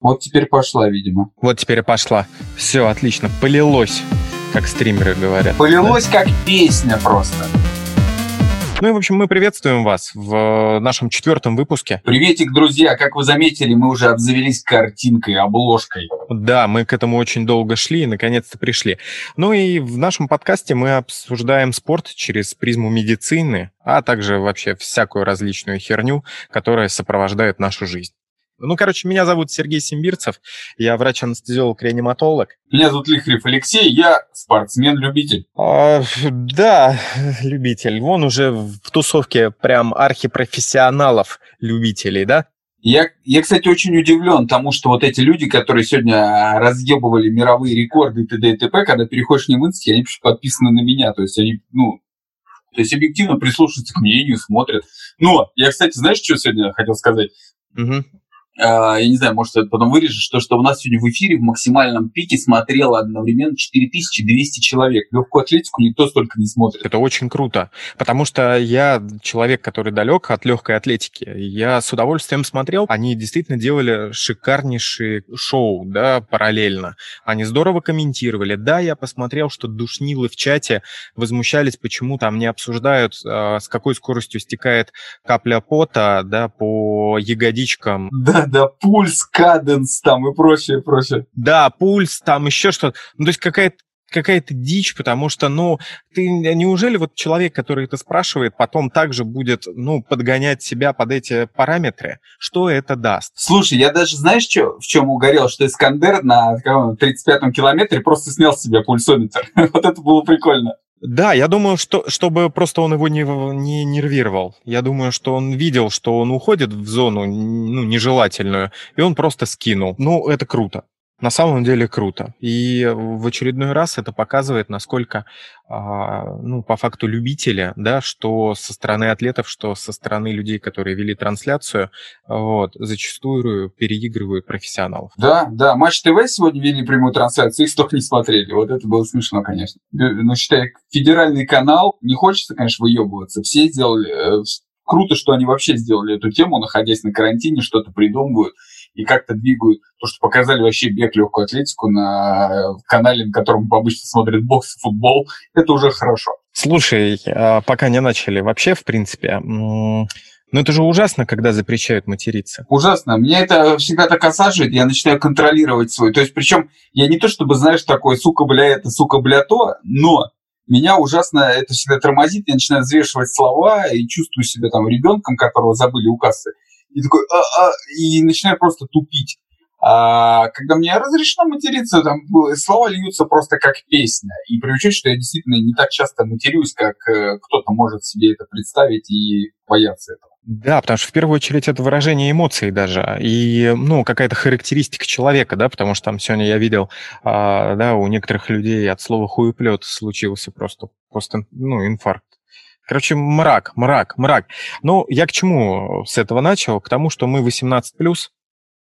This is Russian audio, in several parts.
Вот теперь пошла, видимо. Вот теперь пошла. Все, отлично. Полилось, как стримеры говорят. Полилось как песня просто. Ну и, в общем, мы приветствуем вас в нашем четвертом выпуске. Приветик, друзья. Как вы заметили, мы уже обзавелись картинкой, обложкой. Да, мы к этому очень долго шли и наконец-то пришли. Ну и в нашем подкасте мы обсуждаем спорт через призму медицины, а также вообще всякую различную херню, которая сопровождает нашу жизнь. Ну, короче, меня зовут Сергей Симбирцев, я врач-анестезиолог-реаниматолог. Меня зовут Лихрев Алексей, я спортсмен-любитель. А, да, любитель. Вон уже в тусовке прям архипрофессионалов любителей, да? Я, я, кстати, очень удивлен тому, что вот эти люди, которые сегодня разъебывали мировые рекорды т.д. и т.п., когда переходишь не в инсте, они подписаны на меня. То есть они, ну, то есть объективно прислушиваются к мнению, смотрят. Но я, кстати, знаешь, что сегодня хотел сказать? Угу. А, я не знаю, может, это потом вырежешь, то, что у нас сегодня в эфире в максимальном пике смотрело одновременно 4200 человек. Легкую атлетику никто столько не смотрит. Это очень круто, потому что я человек, который далек от легкой атлетики. Я с удовольствием смотрел. Они действительно делали шикарнейшие шоу, да, параллельно. Они здорово комментировали. Да, я посмотрел, что душнилы в чате возмущались, почему там не обсуждают, э, с какой скоростью стекает капля пота, да, по ягодичкам. Да, да, пульс, каденс там и прочее, прочее. Да, пульс, там еще что-то. Ну, то есть какая-то какая-то дичь, потому что, ну, ты неужели вот человек, который это спрашивает, потом также будет, ну, подгонять себя под эти параметры? Что это даст? Слушай, я даже, знаешь, что, в чем угорел? Что Искандер на 35-м километре просто снял с себя пульсометр. вот это было прикольно. Да, я думаю, что чтобы просто он его не, не нервировал. Я думаю, что он видел, что он уходит в зону ну, нежелательную, и он просто скинул. Ну, это круто на самом деле круто. И в очередной раз это показывает, насколько, а, ну, по факту любители, да, что со стороны атлетов, что со стороны людей, которые вели трансляцию, вот, зачастую переигрывают профессионалов. Да, да. Матч ТВ сегодня вели прямую трансляцию, их столько не смотрели. Вот это было смешно, конечно. Но считай, федеральный канал, не хочется, конечно, выебываться. Все сделали... Э, круто, что они вообще сделали эту тему, находясь на карантине, что-то придумывают и как-то двигают. То, что показали вообще бег, легкую атлетику на канале, на котором обычно смотрят бокс и футбол, это уже хорошо. Слушай, а пока не начали, вообще, в принципе, ну это же ужасно, когда запрещают материться. Ужасно. Меня это всегда так осаживает, я начинаю контролировать свой. То есть, причем я не то чтобы, знаешь, такой, сука, бля, это, сука, бля, то, но меня ужасно это всегда тормозит, я начинаю взвешивать слова и чувствую себя там ребенком, которого забыли у кассы и такой, а, а, и начинаю просто тупить. А когда мне разрешено материться, там слова льются просто как песня. И при учете, что я действительно не так часто матерюсь, как э, кто-то может себе это представить и бояться этого. Да, потому что в первую очередь это выражение эмоций даже, и, ну, какая-то характеристика человека, да, потому что там сегодня я видел, а, да, у некоторых людей от слова хуеплет случился просто, просто, ну, инфаркт. Короче, мрак, мрак, мрак. Ну, я к чему с этого начал? К тому, что мы 18+,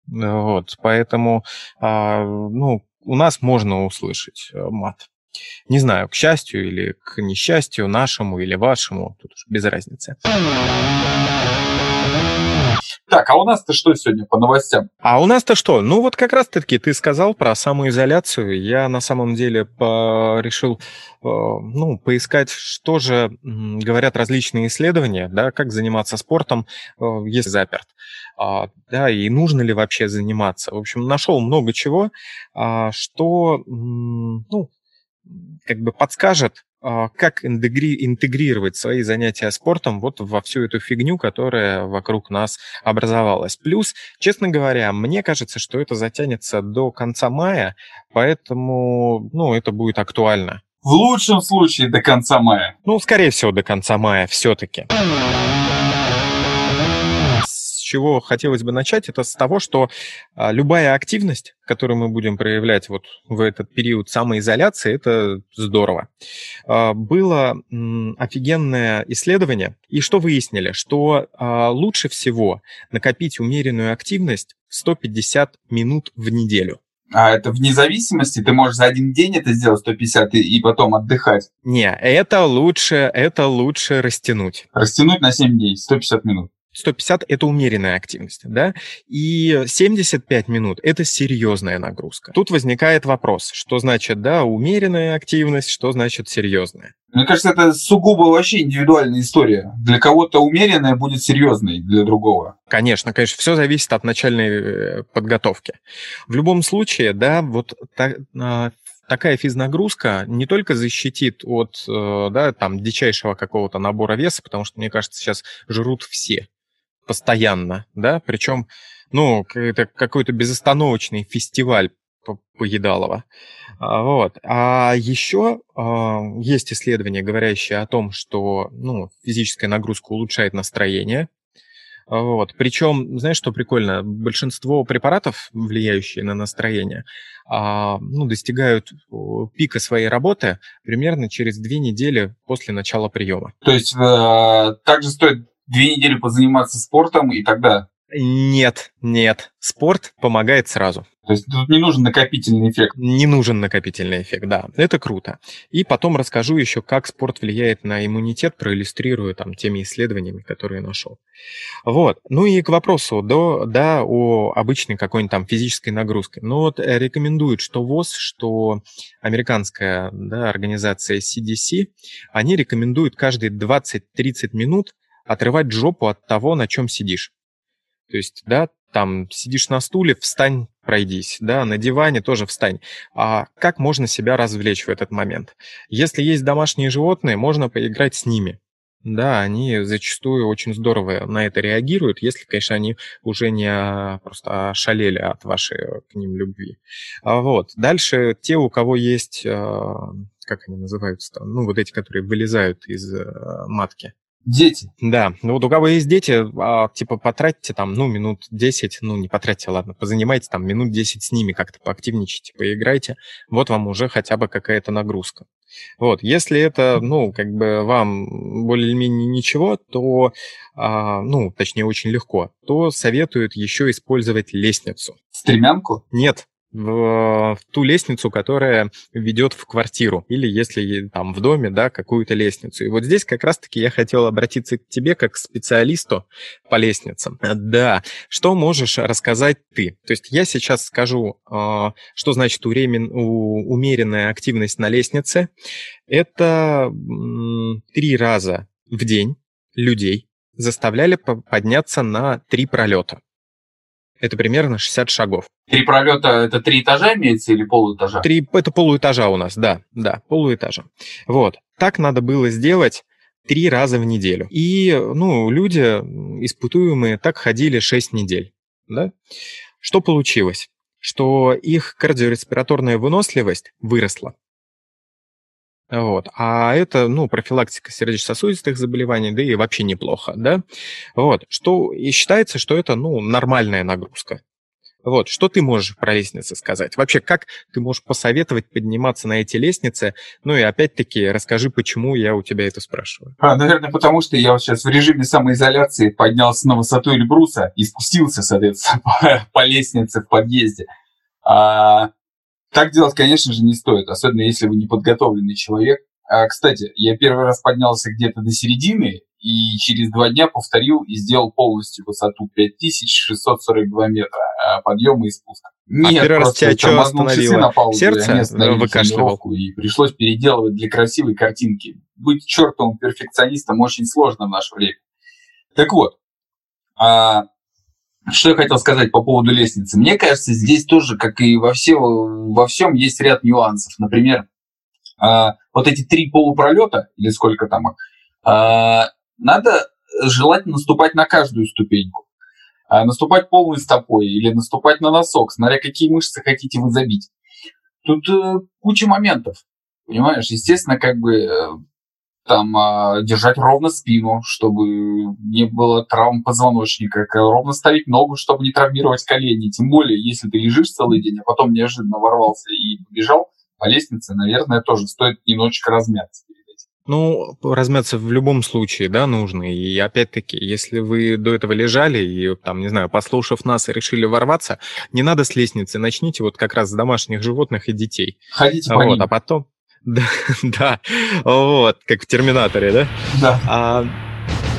вот, поэтому, а, ну, у нас можно услышать э, мат. Не знаю, к счастью или к несчастью, нашему или вашему, тут уж без разницы. Так, а у нас-то что сегодня по новостям? А у нас-то что? Ну вот как раз-таки ты сказал про самоизоляцию. Я на самом деле решил э, ну, поискать, что же говорят различные исследования, да, как заниматься спортом, э, если заперт. А, да, и нужно ли вообще заниматься. В общем, нашел много чего, а, что ну, как бы подскажет, как интегрировать свои занятия спортом вот во всю эту фигню, которая вокруг нас образовалась. Плюс, честно говоря, мне кажется, что это затянется до конца мая, поэтому, ну, это будет актуально. В лучшем случае до конца мая. Ну, скорее всего, до конца мая все-таки чего хотелось бы начать, это с того, что а, любая активность, которую мы будем проявлять вот в этот период самоизоляции, это здорово. А, было офигенное исследование, и что выяснили? Что а, лучше всего накопить умеренную активность 150 минут в неделю. А это вне зависимости? Ты можешь за один день это сделать 150 и, и потом отдыхать? Не, это лучше, это лучше растянуть. Растянуть на 7 дней, 150 минут. 150 – это умеренная активность, да, и 75 минут – это серьезная нагрузка. Тут возникает вопрос, что значит, да, умеренная активность, что значит серьезная. Мне кажется, это сугубо вообще индивидуальная история. Для кого-то умеренная будет серьезной, для другого. Конечно, конечно, все зависит от начальной э, подготовки. В любом случае, да, вот так, а, такая физнагрузка не только защитит от э, да, там, дичайшего какого-то набора веса, потому что, мне кажется, сейчас жрут все постоянно, да, причем, ну, это какой-то безостановочный фестиваль поедалова. А, вот. А еще а, есть исследования, говорящие о том, что ну, физическая нагрузка улучшает настроение. А, вот. Причем, знаешь, что прикольно? Большинство препаратов, влияющие на настроение, ну, достигают пика своей работы примерно через две недели после начала приема. То есть э, также стоит две недели позаниматься спортом, и тогда... Нет, нет. Спорт помогает сразу. То есть тут не нужен накопительный эффект. Не нужен накопительный эффект, да. Это круто. И потом расскажу еще, как спорт влияет на иммунитет, проиллюстрирую там теми исследованиями, которые нашел. Вот. Ну и к вопросу, да, да о обычной какой-нибудь там физической нагрузке. Ну вот э, рекомендуют, что ВОЗ, что американская да, организация CDC, они рекомендуют каждые 20-30 минут отрывать жопу от того, на чем сидишь. То есть, да, там сидишь на стуле, встань, пройдись, да, на диване тоже встань. А как можно себя развлечь в этот момент? Если есть домашние животные, можно поиграть с ними. Да, они зачастую очень здорово на это реагируют, если, конечно, они уже не просто шалели от вашей к ним любви. А вот. Дальше те, у кого есть, а, как они называются, ну, вот эти, которые вылезают из э, матки. Дети. Да, ну вот у кого есть дети, а, типа потратьте там, ну, минут 10, ну, не потратьте, ладно, позанимайтесь там минут 10 с ними, как-то поактивничайте, поиграйте, вот вам уже хотя бы какая-то нагрузка. Вот, если это, ну, как бы вам более-менее ничего, то, а, ну, точнее, очень легко, то советуют еще использовать лестницу. Стремянку? Нет, в, в ту лестницу, которая ведет в квартиру, или если там в доме, да, какую-то лестницу. И вот здесь как раз-таки я хотел обратиться к тебе как к специалисту по лестницам. Да, что можешь рассказать ты? То есть я сейчас скажу, а, что значит уремен, умеренная активность на лестнице. Это три раза в день людей заставляли подняться на три пролета. Это примерно 60 шагов. Три пролета – это три этажа имеется или полуэтажа? Три, это полуэтажа у нас, да, да, полуэтажа. Вот. Так надо было сделать три раза в неделю. И, ну, люди испытуемые так ходили 6 недель, да? Что получилось? Что их кардиореспираторная выносливость выросла. Вот. А это, ну, профилактика сердечно-сосудистых заболеваний, да и вообще неплохо, да? Вот. Что, и считается, что это, ну, нормальная нагрузка. Вот, что ты можешь про лестницы сказать? Вообще, как ты можешь посоветовать подниматься на эти лестницы? Ну и опять-таки, расскажи, почему я у тебя это спрашиваю. А, наверное, потому что я вот сейчас в режиме самоизоляции поднялся на высоту Эльбруса и спустился, соответственно, по, по лестнице в подъезде. А, так делать, конечно же, не стоит, особенно если вы неподготовленный человек. А, кстати, я первый раз поднялся где-то до середины и через два дня повторил и сделал полностью высоту 5642 метра а, подъема и спуска. А Нет, первый раз тебя что остановило? На паузу, Сердце выкашливал? И пришлось переделывать для красивой картинки. Быть чертовым перфекционистом очень сложно в наше время. Так вот, а, что я хотел сказать по поводу лестницы. Мне кажется, здесь тоже, как и во, все, во всем, есть ряд нюансов. Например, э, вот эти три полупролета, или сколько там их, э, надо желательно наступать на каждую ступеньку. Э, наступать полной стопой или наступать на носок, смотря какие мышцы хотите вы забить. Тут э, куча моментов. Понимаешь, естественно, как бы э, там а, держать ровно спину, чтобы не было травм позвоночника, ровно ставить ногу, чтобы не травмировать колени. Тем более, если ты лежишь целый день, а потом неожиданно ворвался и побежал по лестнице, наверное, тоже стоит немножечко размяться. Ну, размяться в любом случае, да, нужно. И опять-таки, если вы до этого лежали и, там, не знаю, послушав нас, решили ворваться, не надо с лестницы, начните вот как раз с домашних животных и детей. Ходите по вот, ним. А потом, да, да, вот, как в Терминаторе, да? Да. А,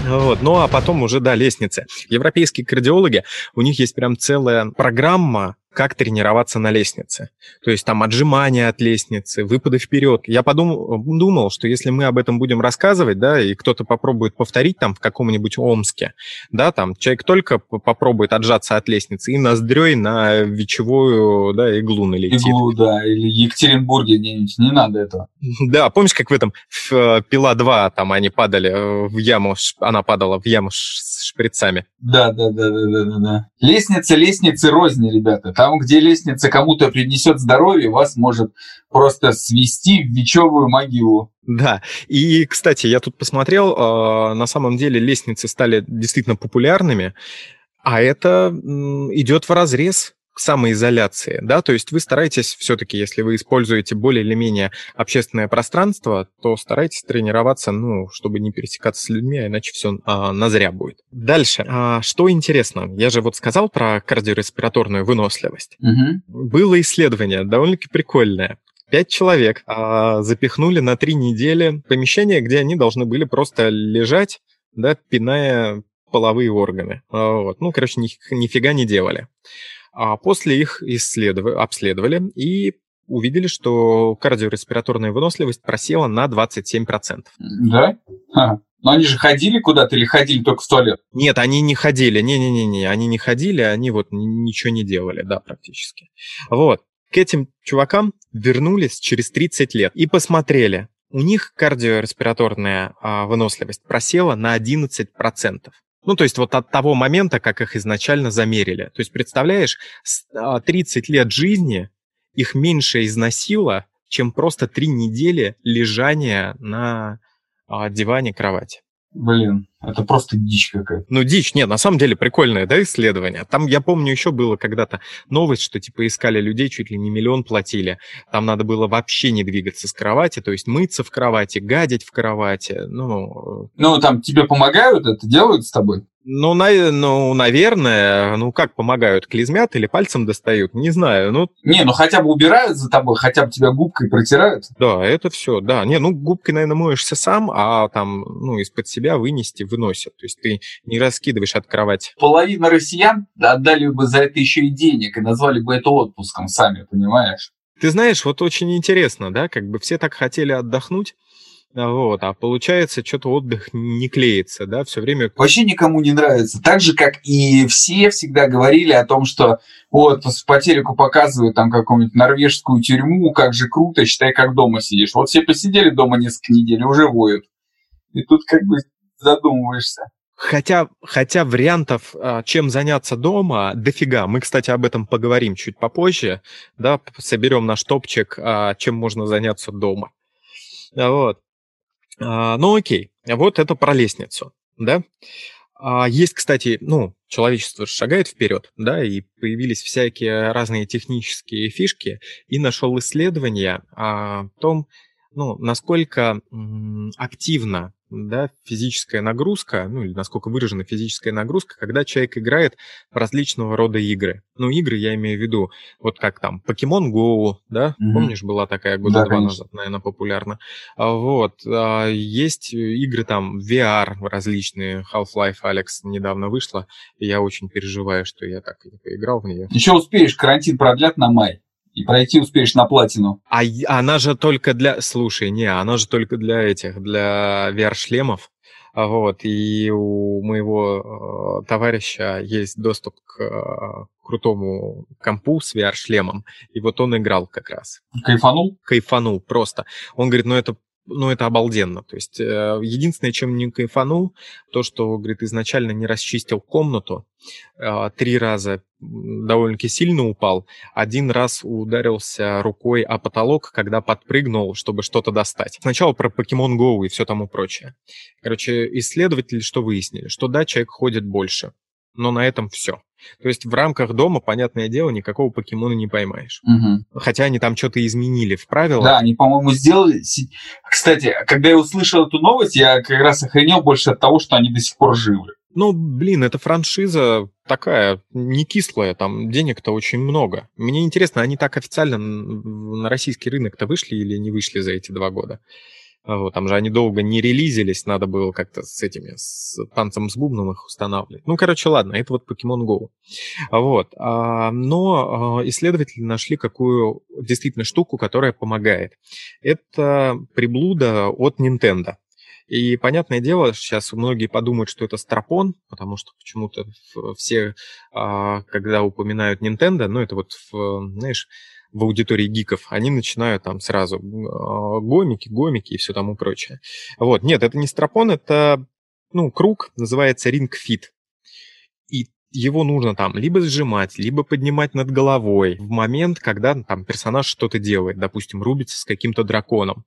Вот. Ну, а потом уже, да, лестницы. Европейские кардиологи, у них есть прям целая программа как тренироваться на лестнице. То есть там отжимания от лестницы, выпады вперед. Я подумал, думал, что если мы об этом будем рассказывать, да, и кто-то попробует повторить там в каком-нибудь Омске, да, там человек только попробует отжаться от лестницы и ноздрёй на вечевую, да, иглу налетит. Иглу, да, или Екатеринбурге где-нибудь, не надо этого. Да, помнишь, как в этом в э, «Пила 2» там они падали э, в яму, она падала в яму с шприцами. Да, да, да, да, да, да, да. Лестница, лестницы розни, ребята. Там, где лестница кому-то принесет здоровье, вас может просто свести в вечевую могилу. Да, и, кстати, я тут посмотрел, э, на самом деле лестницы стали действительно популярными, а это идет в разрез самоизоляции, да, то есть вы стараетесь все-таки, если вы используете более или менее общественное пространство, то старайтесь тренироваться, ну, чтобы не пересекаться с людьми, а иначе все а, назря будет. Дальше, а, что интересно, я же вот сказал про кардиореспираторную выносливость. Угу. Было исследование довольно-таки прикольное. Пять человек а, запихнули на три недели помещение, где они должны были просто лежать, да, пиная половые органы. А, вот. Ну, короче, ни, нифига не делали. А после их исследовали, обследовали и увидели, что кардиореспираторная выносливость просела на 27%. Да? Ха. Но они же ходили куда-то или ходили только в туалет? Нет, они не ходили. Не-не-не, они не ходили, они вот ничего не делали, да, практически. Вот. К этим чувакам вернулись через 30 лет и посмотрели. У них кардиореспираторная а, выносливость просела на 11%. Ну, то есть вот от того момента, как их изначально замерили. То есть, представляешь, 30 а, лет жизни их меньше износило, чем просто три недели лежания на а, диване кровати. Блин, это просто дичь какая-то. Ну, дичь, нет, на самом деле прикольное, да, исследование. Там, я помню, еще было когда-то новость, что, типа, искали людей, чуть ли не миллион платили. Там надо было вообще не двигаться с кровати, то есть мыться в кровати, гадить в кровати, ну... Ну, там тебе помогают это, делают с тобой? Ну, на, ну, наверное, ну как помогают, клизмят или пальцем достают, не знаю. Ну... Не, ну хотя бы убирают за тобой, хотя бы тебя губкой протирают. Да, это все, да. Не, ну губкой, наверное, моешься сам, а там, ну, из-под себя вынести выносят. То есть ты не раскидываешь от кровати. Половина россиян отдали бы за это еще и денег и назвали бы это отпуском сами, понимаешь? Ты знаешь, вот очень интересно, да, как бы все так хотели отдохнуть, вот, а получается, что-то отдых не клеится, да, все время... Вообще никому не нравится. Так же, как и все всегда говорили о том, что вот по телеку показывают там какую-нибудь норвежскую тюрьму, как же круто, считай, как дома сидишь. Вот все посидели дома несколько недель, уже воют. И тут как бы задумываешься. Хотя, хотя вариантов, а, чем заняться дома, дофига. Мы, кстати, об этом поговорим чуть попозже. Да, соберем наш топчик, а, чем можно заняться дома. Вот. А, ну окей, вот это про лестницу, да. А есть, кстати, ну, человечество шагает вперед, да, и появились всякие разные технические фишки, и нашел исследование о том, ну, насколько активно да, физическая нагрузка, ну или насколько выражена физическая нагрузка, когда человек играет в различного рода игры. Ну, игры я имею в виду, вот как там Pokemon Go, да, mm-hmm. помнишь, была такая года да, два конечно. назад, наверное, популярна. А, вот, а, есть игры там VR различные, Half-Life Alex недавно вышла, и я очень переживаю, что я так и не поиграл в нее. Еще успеешь, карантин продлят на май и пройти успеешь на платину. А она же только для... Слушай, не, она же только для этих, для VR-шлемов. А вот, и у моего э, товарища есть доступ к э, крутому компу с VR-шлемом, и вот он играл как раз. Кайфанул? Кайфанул просто. Он говорит, ну это ну, это обалденно. То есть э, единственное, чем не кайфанул, то, что, говорит, изначально не расчистил комнату, э, три раза довольно-таки сильно упал, один раз ударился рукой о потолок, когда подпрыгнул, чтобы что-то достать. Сначала про Pokemon Go и все тому прочее. Короче, исследователи что выяснили? Что да, человек ходит больше, но на этом все. То есть в рамках дома, понятное дело, никакого покемона не поймаешь. Угу. Хотя они там что-то изменили в правилах. Да, они, по-моему, сделали... Кстати, когда я услышал эту новость, я как раз охренел больше от того, что они до сих пор живы. Ну, блин, это франшиза такая, не кислая, там денег-то очень много. Мне интересно, они так официально на российский рынок-то вышли или не вышли за эти два года? Вот, там же они долго не релизились, надо было как-то с этими, с танцем с бубном их устанавливать. Ну, короче, ладно, это вот Pokemon Go. Вот. А, но а, исследователи нашли какую действительно штуку, которая помогает. Это приблуда от Nintendo. И понятное дело, сейчас многие подумают, что это стропон, потому что почему-то все, а, когда упоминают Nintendo, ну это вот, знаешь, в аудитории гиков, они начинают там сразу а, гомики, гомики и все тому прочее. Вот, нет, это не стропон, это, ну, круг, называется Fit. И его нужно там либо сжимать, либо поднимать над головой в момент, когда там персонаж что-то делает, допустим, рубится с каким-то драконом.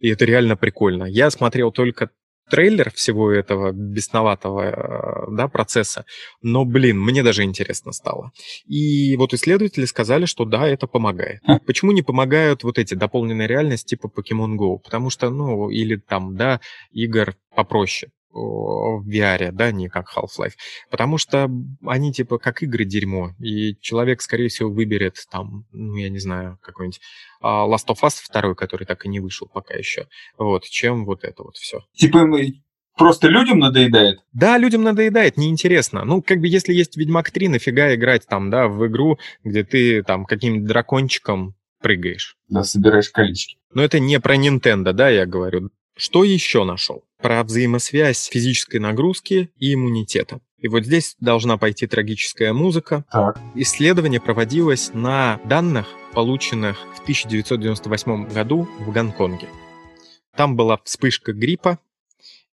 И это реально прикольно. Я смотрел только трейлер всего этого бесноватого э, да, процесса, но, блин, мне даже интересно стало. И вот исследователи сказали, что да, это помогает. Почему не помогают вот эти дополненные реальности типа Pokemon Go? Потому что, ну, или там, да, игр попроще в VR, да, не как Half-Life. Потому что они типа как игры дерьмо, и человек, скорее всего, выберет там, ну, я не знаю, какой-нибудь uh, Last of Us 2, который так и не вышел пока еще, вот, чем вот это вот все. Типа просто людям надоедает? Да, людям надоедает, неинтересно. Ну, как бы если есть Ведьмак 3, нафига играть там, да, в игру, где ты там каким-нибудь дракончиком прыгаешь. Да, собираешь колечки. Но это не про Nintendo, да, я говорю. Что еще нашел? Про взаимосвязь физической нагрузки и иммунитета. И вот здесь должна пойти трагическая музыка. Так. Исследование проводилось на данных, полученных в 1998 году в Гонконге. Там была вспышка гриппа,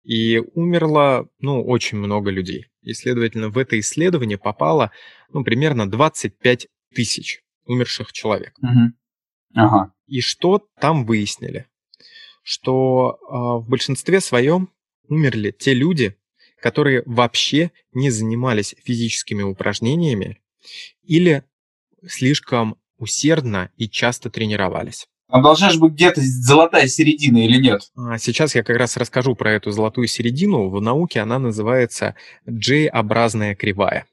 и умерло, ну, очень много людей. И, следовательно, в это исследование попало, ну, примерно 25 тысяч умерших человек. Угу. Ага. И что там выяснили? Что э, в большинстве своем умерли те люди, которые вообще не занимались физическими упражнениями или слишком усердно и часто тренировались. А должна же быть где-то золотая середина или нет? А, сейчас я как раз расскажу про эту золотую середину. В науке она называется J-образная кривая.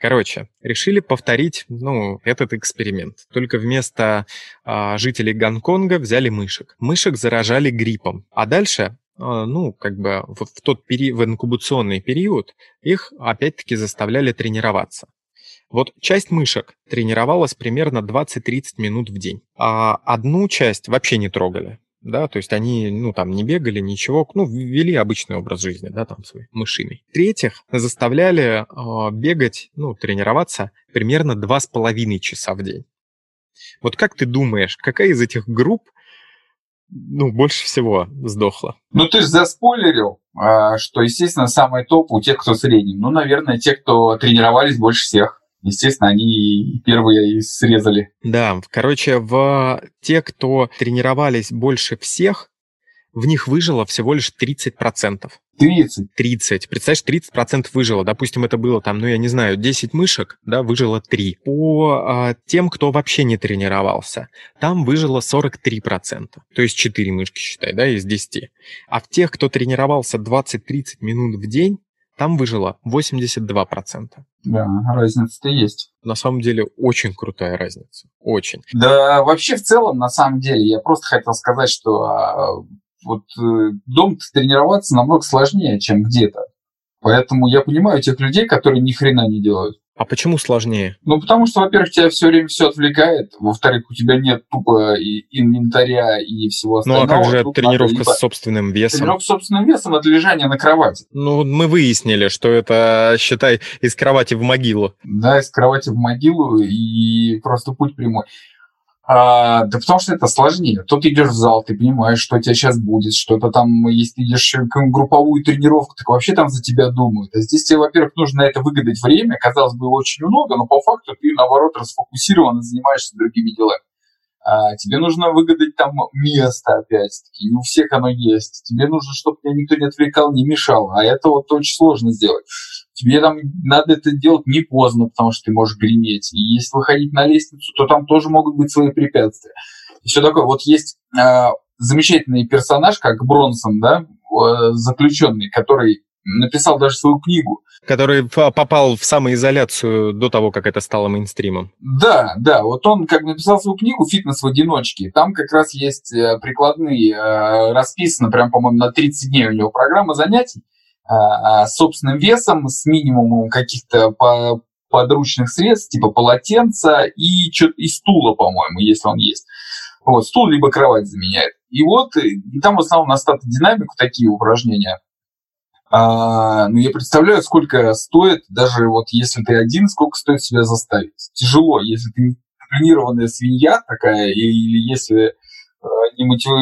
Короче, решили повторить, ну, этот эксперимент. Только вместо а, жителей Гонконга взяли мышек. Мышек заражали гриппом. А дальше а, ну, как бы в, в тот период, в инкубационный период их опять-таки заставляли тренироваться. Вот часть мышек тренировалась примерно 20-30 минут в день, а одну часть вообще не трогали да, то есть они, ну, там, не бегали, ничего, ну, вели обычный образ жизни, да, там, свой, мышиный. В-третьих, заставляли э, бегать, ну, тренироваться примерно два с половиной часа в день. Вот как ты думаешь, какая из этих групп, ну, больше всего сдохла? Ну, ты же заспойлерил, а, что, естественно, самый топ у тех, кто средний. Ну, наверное, те, кто тренировались больше всех естественно, они первые и срезали. Да, короче, в те, кто тренировались больше всех, в них выжило всего лишь 30%. 30? 30. Представляешь, 30% выжило. Допустим, это было там, ну, я не знаю, 10 мышек, да, выжило 3. По а, тем, кто вообще не тренировался, там выжило 43%. То есть 4 мышки, считай, да, из 10. А в тех, кто тренировался 20-30 минут в день, там выжило 82%. Да, разница-то есть. На самом деле очень крутая разница. Очень. Да, вообще в целом, на самом деле, я просто хотел сказать, что а, вот э, дом тренироваться намного сложнее, чем где-то. Поэтому я понимаю тех людей, которые ни хрена не делают. А почему сложнее? Ну, потому что, во-первых, тебя все время все отвлекает, во-вторых, у тебя нет тупо и инвентаря и всего остального. Ну, а как же Тут тренировка либо... с собственным весом? Тренировка с собственным весом – это лежание на кровати. Ну, мы выяснили, что это, считай, из кровати в могилу. Да, из кровати в могилу и просто путь прямой. А, да потому что это сложнее. Тут идешь в зал, ты понимаешь, что у тебя сейчас будет, что-то там, если идешь групповую тренировку, так вообще там за тебя думают. А здесь тебе, во-первых, нужно на это выгадать время, казалось бы, очень много, но по факту ты, наоборот, расфокусирован и занимаешься другими делами. А, тебе нужно выгадать там место, опять-таки, не у всех оно есть. Тебе нужно, чтобы тебя никто не отвлекал, не мешал, а это вот очень сложно сделать. Тебе там надо это делать не поздно, потому что ты можешь греметь. И если выходить на лестницу, то там тоже могут быть свои препятствия. И все такое. Вот есть э, замечательный персонаж, как Бронсон, да, э, заключенный, который написал даже свою книгу. Который попал в самоизоляцию до того, как это стало мейнстримом. Да, да, вот он как написал свою книгу «Фитнес в одиночке». Там как раз есть э, прикладные, э, расписано прям, по-моему, на 30 дней у него программа занятий э, с собственным весом, с минимумом каких-то подручных средств, типа полотенца и, и стула, по-моему, если он есть. Вот, стул либо кровать заменяет. И вот, и там в основном на статодинамику такие упражнения – а, ну, я представляю, сколько стоит, даже вот если ты один, сколько стоит себя заставить. Тяжело, если ты тренированная свинья такая, или если э, не мотив...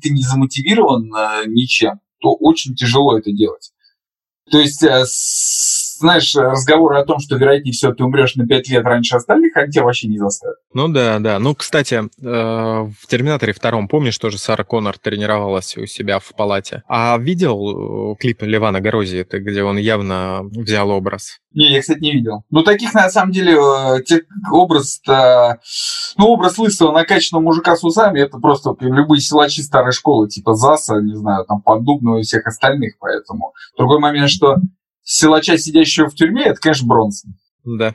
ты не замотивирован э, ничем, то очень тяжело это делать. То есть, э, знаешь, разговоры о том, что вероятнее всего ты умрешь на 5 лет раньше остальных, они тебя вообще не заставят. Ну да, да. Ну, кстати, э, в «Терминаторе втором», помнишь, тоже Сара Коннор тренировалась у себя в палате. А видел э, клип Левана Горозии, где он явно взял образ? Не, я, кстати, не видел. Ну, таких, на самом деле, те, образ ну, образ лысого накачанного мужика с усами, это просто любые силачи старой школы, типа ЗАСа, не знаю, там, Поддубного и всех остальных, поэтому. Другой момент, что силача, сидящего в тюрьме, это, конечно, Бронсон. Да.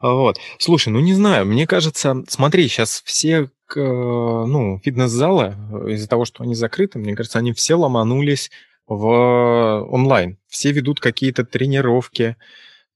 Вот. Слушай, ну не знаю, мне кажется, смотри, сейчас все ну, фитнес-залы, из-за того, что они закрыты, мне кажется, они все ломанулись в онлайн. Все ведут какие-то тренировки,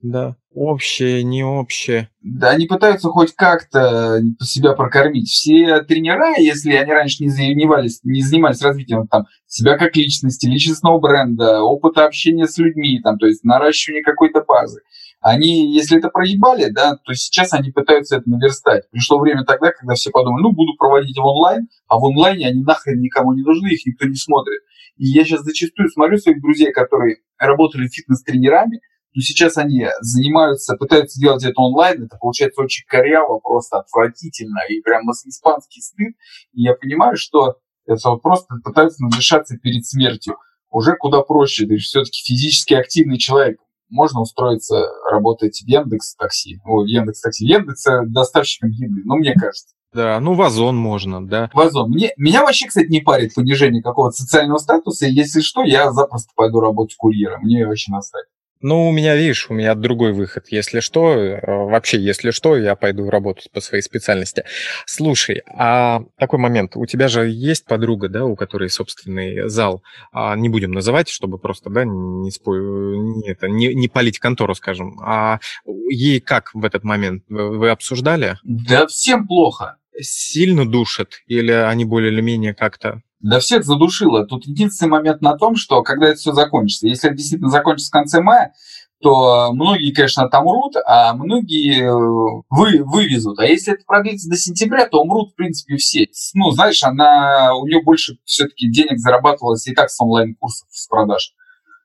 да, общее, не общее. Да, они пытаются хоть как-то себя прокормить. Все тренера, если они раньше не занимались, не занимались развитием там, себя как личности, личностного бренда, опыта общения с людьми, там, то есть наращивания какой-то базы, они, если это проебали, да, то сейчас они пытаются это наверстать. Пришло время тогда, когда все подумали, ну, буду проводить в онлайн, а в онлайне они нахрен никому не нужны, их никто не смотрит. И я сейчас зачастую смотрю своих друзей, которые работали фитнес-тренерами, но сейчас они занимаются, пытаются делать это онлайн, это получается очень коряво, просто отвратительно, и прям испанский стыд. И я понимаю, что это вот просто пытаются надышаться перед смертью. Уже куда проще, ты же все-таки физически активный человек. Можно устроиться работать в Яндекс Такси, о, Яндекс Такси, Яндекс доставщиком еды, ну, мне кажется. Да, ну в Озон можно, да. В Озон. Мне, меня вообще, кстати, не парит понижение какого-то социального статуса. Если что, я запросто пойду работать курьером. Мне вообще насрать. Ну, у меня, видишь, у меня другой выход. Если что, э, вообще, если что, я пойду работать по своей специальности. Слушай, а такой момент. У тебя же есть подруга, да, у которой собственный зал. А не будем называть, чтобы просто, да, не, спо... не, это, не, не палить контору, скажем. А ей как в этот момент? Вы обсуждали? Да всем плохо. Сильно душат? Или они более или менее как-то да всех задушило. Тут единственный момент на том, что когда это все закончится, если это действительно закончится в конце мая, то многие, конечно, там умрут, а многие э, вы, вывезут. А если это продлится до сентября, то умрут, в принципе, все. Ну, знаешь, она, у нее больше все-таки денег зарабатывалось и так с онлайн-курсов, с продаж.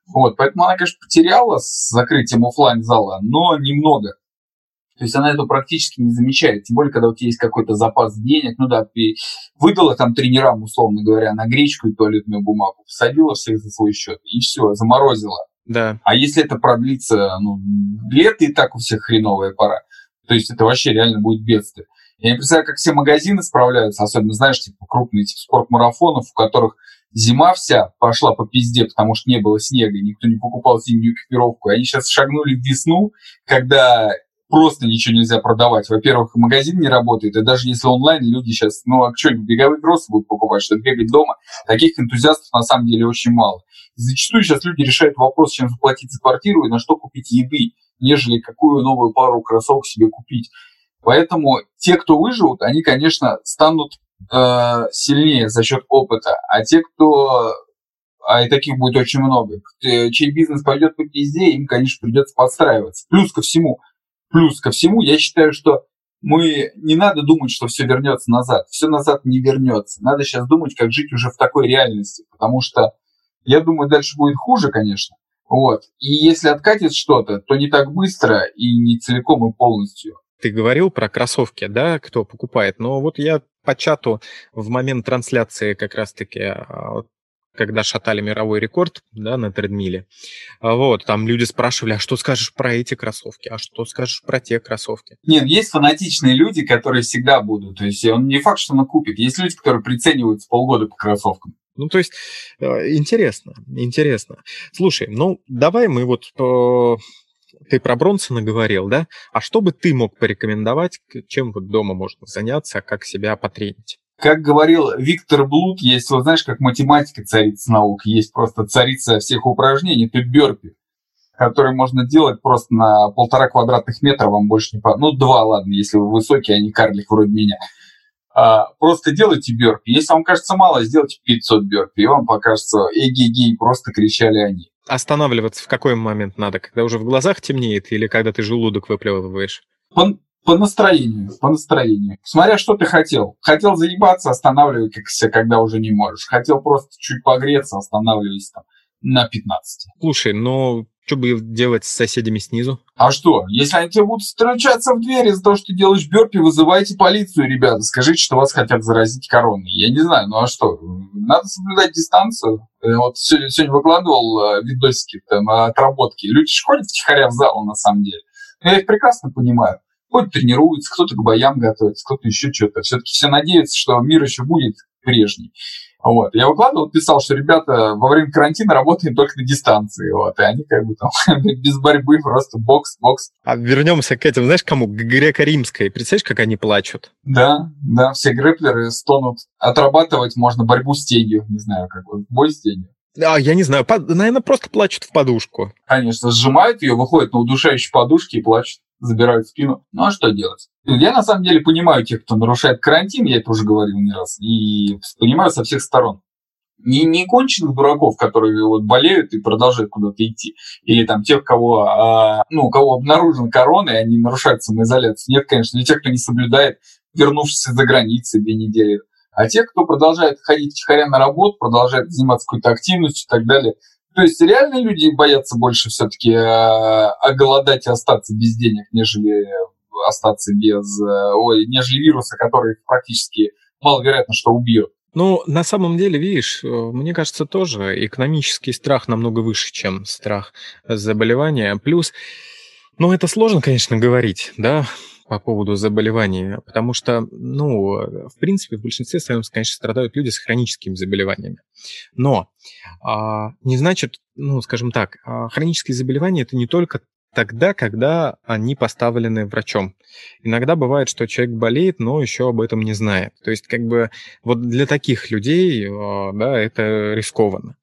Вот, поэтому она, конечно, потеряла с закрытием офлайн зала но немного. То есть она это практически не замечает. Тем более, когда у тебя есть какой-то запас денег, ну да, ты выдала там тренерам, условно говоря, на гречку и туалетную бумагу, посадила всех за свой счет, и все, заморозила. Да. А если это продлится, ну, лето и так у всех хреновая пора. То есть это вообще реально будет бедствие. Я не представляю, как все магазины справляются, особенно, знаешь, типа крупные типа спортмарафонов, в которых зима вся пошла по пизде, потому что не было снега, никто не покупал зимнюю экипировку. Они сейчас шагнули в весну, когда просто ничего нельзя продавать. Во-первых, магазин не работает, и даже если онлайн, люди сейчас, ну, а что, беговые кроссы будут покупать, чтобы бегать дома? Таких энтузиастов на самом деле очень мало. И зачастую сейчас люди решают вопрос, чем заплатить за квартиру и на что купить еды, нежели какую новую пару кроссовок себе купить. Поэтому те, кто выживут, они, конечно, станут э, сильнее за счет опыта, а те, кто а и таких будет очень много, чей бизнес пойдет по пизде, им, конечно, придется подстраиваться. Плюс ко всему, Плюс ко всему, я считаю, что мы не надо думать, что все вернется назад. Все назад не вернется. Надо сейчас думать, как жить уже в такой реальности, потому что я думаю, дальше будет хуже, конечно. Вот. И если откатит что-то, то не так быстро и не целиком и полностью. Ты говорил про кроссовки, да, кто покупает. Но вот я по чату в момент трансляции как раз-таки а, когда шатали мировой рекорд да, на тредмиле. А вот, там люди спрашивали, а что скажешь про эти кроссовки, а что скажешь про те кроссовки? Нет, есть фанатичные люди, которые всегда будут. То есть он не факт, что он купит. Есть люди, которые прицениваются полгода по кроссовкам. Ну, то есть, э, интересно, интересно. Слушай, ну, давай мы вот э, ты про Бронсона говорил, да? А что бы ты мог порекомендовать, чем вот дома можно заняться, как себя потренить? Как говорил Виктор Блуд, есть, вот знаешь, как математика царица наук, есть просто царица всех упражнений, это бёрпи, который можно делать просто на полтора квадратных метра, вам больше не по... Ну, два, ладно, если вы высокий, а не карлик вроде меня. А, просто делайте бёрпи. Если вам кажется мало, сделайте 500 бёрпи, и вам покажется эгегей, просто кричали они. Останавливаться в какой момент надо? Когда уже в глазах темнеет или когда ты желудок выплевываешь? По настроению, по настроению. Смотря что ты хотел. Хотел заебаться, останавливайся, когда уже не можешь. Хотел просто чуть погреться, останавливайся там на 15. Слушай, ну что бы делать с соседями снизу? А что, если они тебе будут стучаться в дверь из-за того, что ты делаешь бёрпи, вызывайте полицию, ребята. Скажите, что вас хотят заразить короной. Я не знаю, ну а что? Надо соблюдать дистанцию. Я вот сегодня выкладывал э, видосики там, отработки. Люди же ходят втихаря в зал, на самом деле. Я их прекрасно понимаю. Хоть тренируются, кто-то к боям готовится, кто-то еще что-то. Все-таки все надеются, что мир еще будет прежний. Вот. Я выкладывал, писал, что ребята во время карантина работаем только на дистанции. Вот. И они как бы там без борьбы просто бокс, бокс. А вернемся к этим, знаешь, кому? К греко-римской. Представляешь, как они плачут? Да, да, все грэплеры стонут. Отрабатывать можно борьбу с тенью. Не знаю, как вот, бой с тенью. А, я не знаю, под... наверное, просто плачут в подушку. Конечно, сжимают ее, выходят на удушающие подушки и плачут забирают спину. Ну а что делать? Я на самом деле понимаю тех, кто нарушает карантин, я это уже говорил не раз, и понимаю со всех сторон. Не, не конченых дураков, которые вот болеют и продолжают куда-то идти, или там тех, кого, а, ну, кого обнаружен корона, и они нарушают самоизоляцию. Нет, конечно, не тех, кто не соблюдает, вернувшись из-за границы две недели. А те, кто продолжает ходить тихоря на работу, продолжает заниматься какой-то активностью и так далее, то есть реально люди боятся больше все-таки э, оголодать и остаться без денег, нежели остаться без, э, ой, нежели вируса, который практически маловероятно, что убьет. Ну, на самом деле, видишь, э, мне кажется, тоже экономический страх намного выше, чем страх заболевания. Плюс, ну, это сложно, конечно, говорить, да, по поводу заболеваний, потому что, ну, в принципе, в большинстве своем, конечно, страдают люди с хроническими заболеваниями. Но а, не значит, ну, скажем так, а, хронические заболевания это не только тогда, когда они поставлены врачом. Иногда бывает, что человек болеет, но еще об этом не знает. То есть, как бы, вот для таких людей, а, да, это рискованно.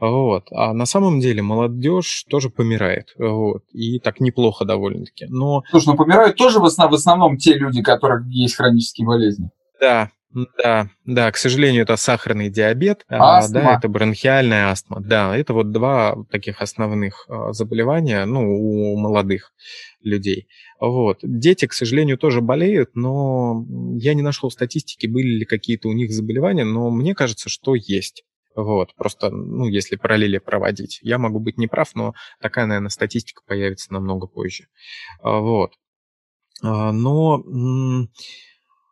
Вот. А на самом деле молодежь тоже помирает. Вот. И так неплохо довольно-таки. Но... Слушай, ну помирают тоже в основном, в основном те люди, у которых есть хронические болезни. Да, да, да, к сожалению, это сахарный диабет, а, да, это бронхиальная астма. Да, это вот два таких основных а, заболевания, ну, у молодых людей. Вот. Дети, к сожалению, тоже болеют, но я не нашел статистики, были ли какие-то у них заболевания, но мне кажется, что есть. Вот, просто, ну, если параллели проводить. Я могу быть неправ, но такая, наверное, статистика появится намного позже. А, вот. Но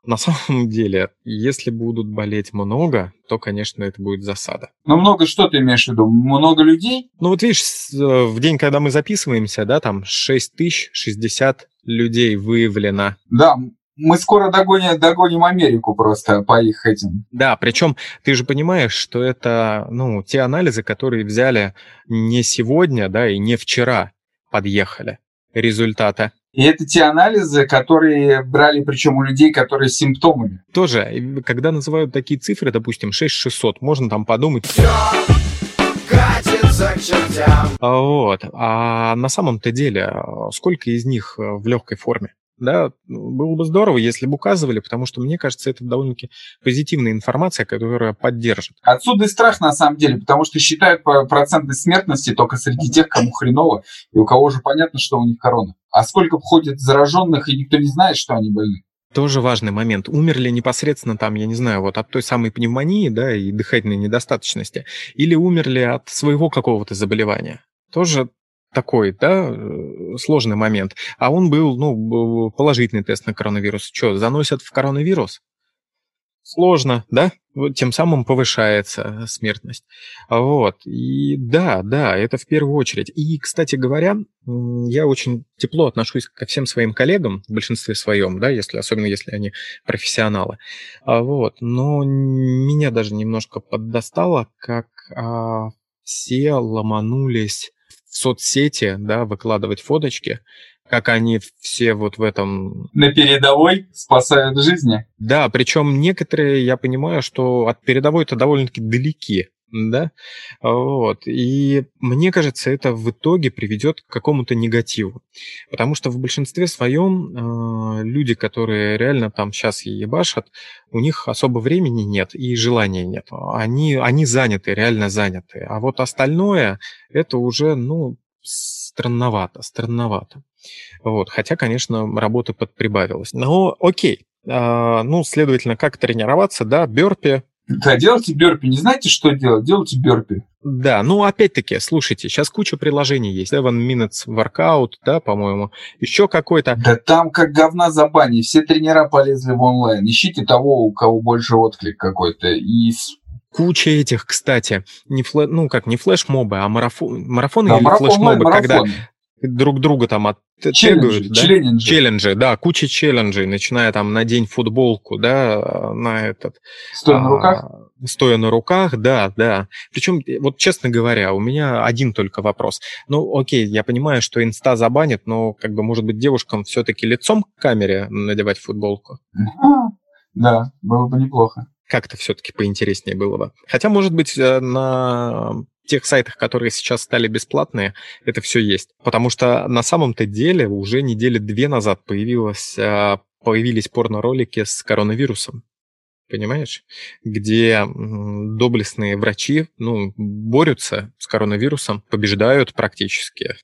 на самом деле, если будут болеть много, то, конечно, это будет засада. Но много что ты имеешь в виду? Много людей? Ну вот видишь, э, в день, когда мы записываемся, да, там 6060 людей выявлено. Да, мы скоро догоним, догоним Америку просто по их этим. Да, причем ты же понимаешь, что это, ну, те анализы, которые взяли не сегодня, да, и не вчера подъехали результаты. И это те анализы, которые брали причем у людей, которые с симптомами. Тоже, когда называют такие цифры, допустим, 6600, можно там подумать... Вот. А на самом-то деле, сколько из них в легкой форме? Да, было бы здорово, если бы указывали, потому что, мне кажется, это довольно-таки позитивная информация, которая поддержит. Отсюда и страх, на самом деле, потому что считают проценты смертности только среди тех, кому хреново, и у кого уже понятно, что у них корона. А сколько входит зараженных, и никто не знает, что они больны. Тоже важный момент. Умерли непосредственно там, я не знаю, вот от той самой пневмонии, да, и дыхательной недостаточности, или умерли от своего какого-то заболевания. Тоже такой, да, э, сложный момент. А он был, ну, положительный тест на коронавирус. Что, заносят в коронавирус? сложно, да? Тем самым повышается смертность. Вот. И да, да, это в первую очередь. И, кстати говоря, я очень тепло отношусь ко всем своим коллегам, в большинстве своем, да, если, особенно если они профессионалы. А вот. Но меня даже немножко поддостало, как а, все ломанулись в соцсети, да, выкладывать фоточки, как они все вот в этом... На передовой спасают жизни. Да, причем некоторые, я понимаю, что от передовой-то довольно-таки далеки да, вот, и мне кажется, это в итоге приведет к какому-то негативу, потому что в большинстве своем э, люди, которые реально там сейчас ебашат, у них особо времени нет и желания нет, они, они заняты, реально заняты, а вот остальное, это уже, ну, странновато, странновато. Вот, хотя, конечно, работы подприбавилось. Но окей, а, ну, следовательно, как тренироваться, да, бёрпи. Да, делайте бёрпи. Не знаете, что делать? Делайте бёрпи. Да, ну, опять-таки, слушайте, сейчас куча приложений есть. Seven Minutes Workout, да, по-моему. Еще какой-то. Да там как говна за бани. Все тренера полезли в онлайн. Ищите того, у кого больше отклик какой-то. И куча этих, кстати, не флэ... ну как, не флешмобы, а марафон... марафоны да, или марафон, флешмобы, когда друг друга там оттягивают. Да? Челленджи. Челленджи, да, куча челленджей, начиная там на день футболку, да, на этот... Стоя а, на руках? Стоя на руках, да, да. Причем, вот честно говоря, у меня один только вопрос. Ну, окей, я понимаю, что инста забанит, но, как бы, может быть, девушкам все-таки лицом к камере надевать футболку? Да, было бы неплохо как-то все-таки поинтереснее было бы. Хотя, может быть, э, на тех сайтах, которые сейчас стали бесплатные, это все есть. Потому что на самом-то деле уже недели две назад появилось, э, появились порно-ролики с коронавирусом. Понимаешь? Где доблестные врачи ну, борются с коронавирусом, побеждают практически.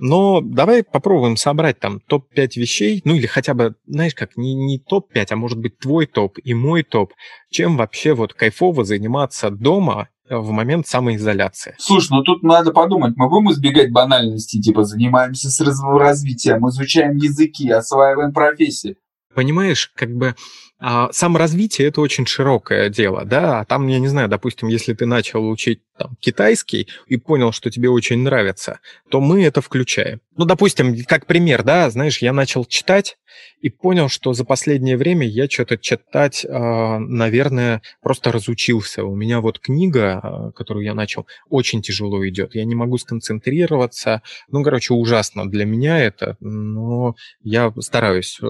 Но давай попробуем собрать там топ-5 вещей, ну или хотя бы, знаешь, как не, не топ-5, а может быть твой топ и мой топ, чем вообще вот кайфово заниматься дома в момент самоизоляции. Слушай, ну тут надо подумать, мы будем избегать банальности, типа занимаемся с развитием, изучаем языки, осваиваем профессии. Понимаешь, как бы а, саморазвитие это очень широкое дело, да, а там, я не знаю, допустим, если ты начал учить там, китайский и понял, что тебе очень нравится, то мы это включаем. Ну, допустим, как пример, да, знаешь, я начал читать и понял, что за последнее время я что-то читать, э, наверное, просто разучился. У меня вот книга, э, которую я начал, очень тяжело идет. Я не могу сконцентрироваться. Ну, короче, ужасно для меня это, но я стараюсь э,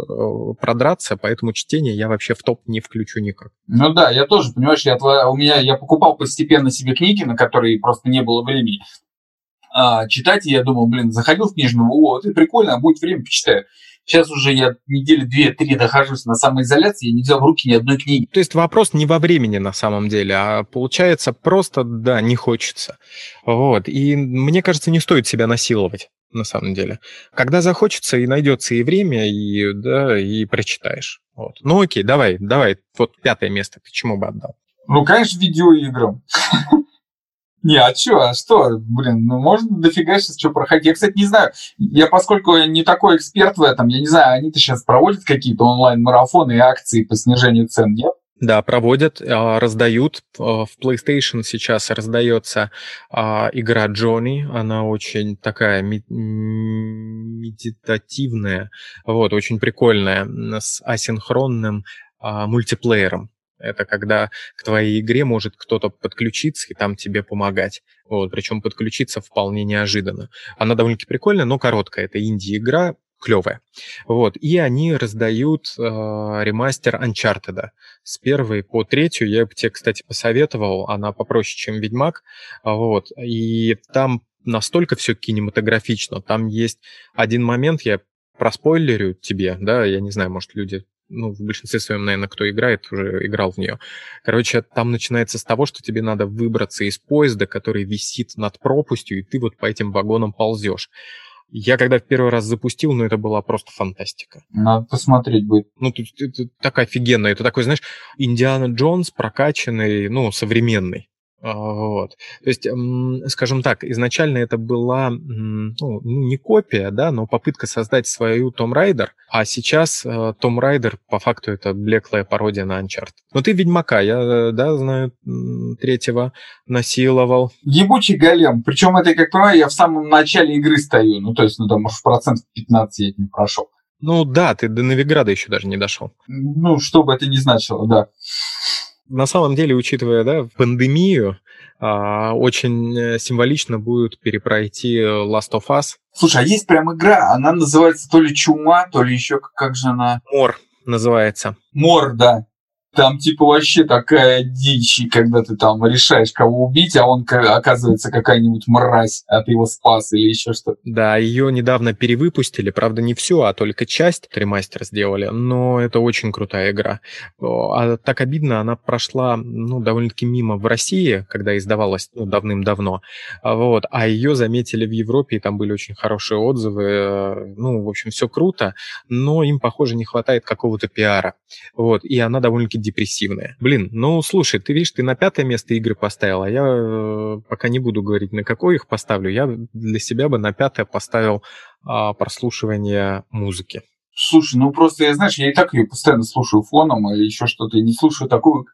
продраться, поэтому чтение я вообще в топ не включу никак. Ну да, я тоже, понимаешь, я, у меня, я покупал постепенно себе книги, на которые просто не было времени а, читать, и я думал, блин, заходил в книжную, о, это прикольно, а будет время, почитаю. Сейчас уже я недели две-три нахожусь на самоизоляции, я не взял в руки ни одной книги. То есть вопрос не во времени на самом деле, а получается просто, да, не хочется. Вот. И мне кажется, не стоит себя насиловать на самом деле. Когда захочется, и найдется и время, и, да, и прочитаешь. Вот. Ну окей, давай, давай, вот пятое место ты чему бы отдал? Ну, конечно, видеоиграм. Не, а что, а что, блин, ну можно дофига сейчас что проходить. Я, кстати, не знаю, я поскольку не такой эксперт в этом, я не знаю, они-то сейчас проводят какие-то онлайн-марафоны и акции по снижению цен, нет? Да, проводят, а, раздают. А, в PlayStation сейчас раздается а, игра Джонни. Она очень такая медитативная, вот, очень прикольная, с асинхронным мультиплеером. Это когда к твоей игре может кто-то подключиться и там тебе помогать. Вот, причем подключиться вполне неожиданно. Она довольно-таки прикольная, но короткая. Это инди-игра, клевая. Вот. И они раздают э, ремастер Uncharted. С первой по третью я бы тебе, кстати, посоветовал. Она попроще, чем Ведьмак. Вот. И там настолько все кинематографично. Там есть один момент, я проспойлерю тебе, да, я не знаю, может, люди ну, в большинстве своем, наверное, кто играет, уже играл в нее. Короче, там начинается с того, что тебе надо выбраться из поезда, который висит над пропастью, и ты вот по этим вагонам ползешь. Я когда в первый раз запустил, ну, это была просто фантастика. Надо посмотреть будет. Ну, это, это так офигенно. Это такой, знаешь, Индиана Джонс прокачанный, ну, современный. А, вот. То есть, скажем так, изначально это была ну, не копия, да, но попытка создать свою Том Райдер, а сейчас Том Райдер по факту это блеклая пародия на Uncharted. Но ты Ведьмака, я, да, знаю, третьего насиловал. Ебучий голем. Причем это, как правило, я в самом начале игры стою. Ну, то есть, ну, там, может, процент 15 я не прошел. Ну да, ты до Новиграда еще даже не дошел. Ну, что бы это ни значило, да. На самом деле, учитывая да, пандемию, а, очень э, символично будет перепройти Last of Us. Слушай, а есть прям игра, она называется то ли Чума, то ли еще как же она... Мор называется. Мор, да. Там типа вообще такая дичь, когда ты там решаешь, кого убить, а он оказывается какая-нибудь мразь, а ты его спас или еще что-то. Да, ее недавно перевыпустили, правда не всю, а только часть ремастер сделали, но это очень крутая игра. А так обидно, она прошла ну, довольно-таки мимо в России, когда издавалась ну, давным-давно, а вот, а ее заметили в Европе, и там были очень хорошие отзывы, э, ну, в общем, все круто, но им, похоже, не хватает какого-то пиара, вот, и она довольно-таки депрессивная. Блин, ну слушай, ты видишь, ты на пятое место игры поставил, а я э, пока не буду говорить, на какое их поставлю. Я для себя бы на пятое поставил а, прослушивание музыки. Слушай, ну просто я, знаешь, я и так ее постоянно слушаю фоном или еще что-то, и не слушаю такую,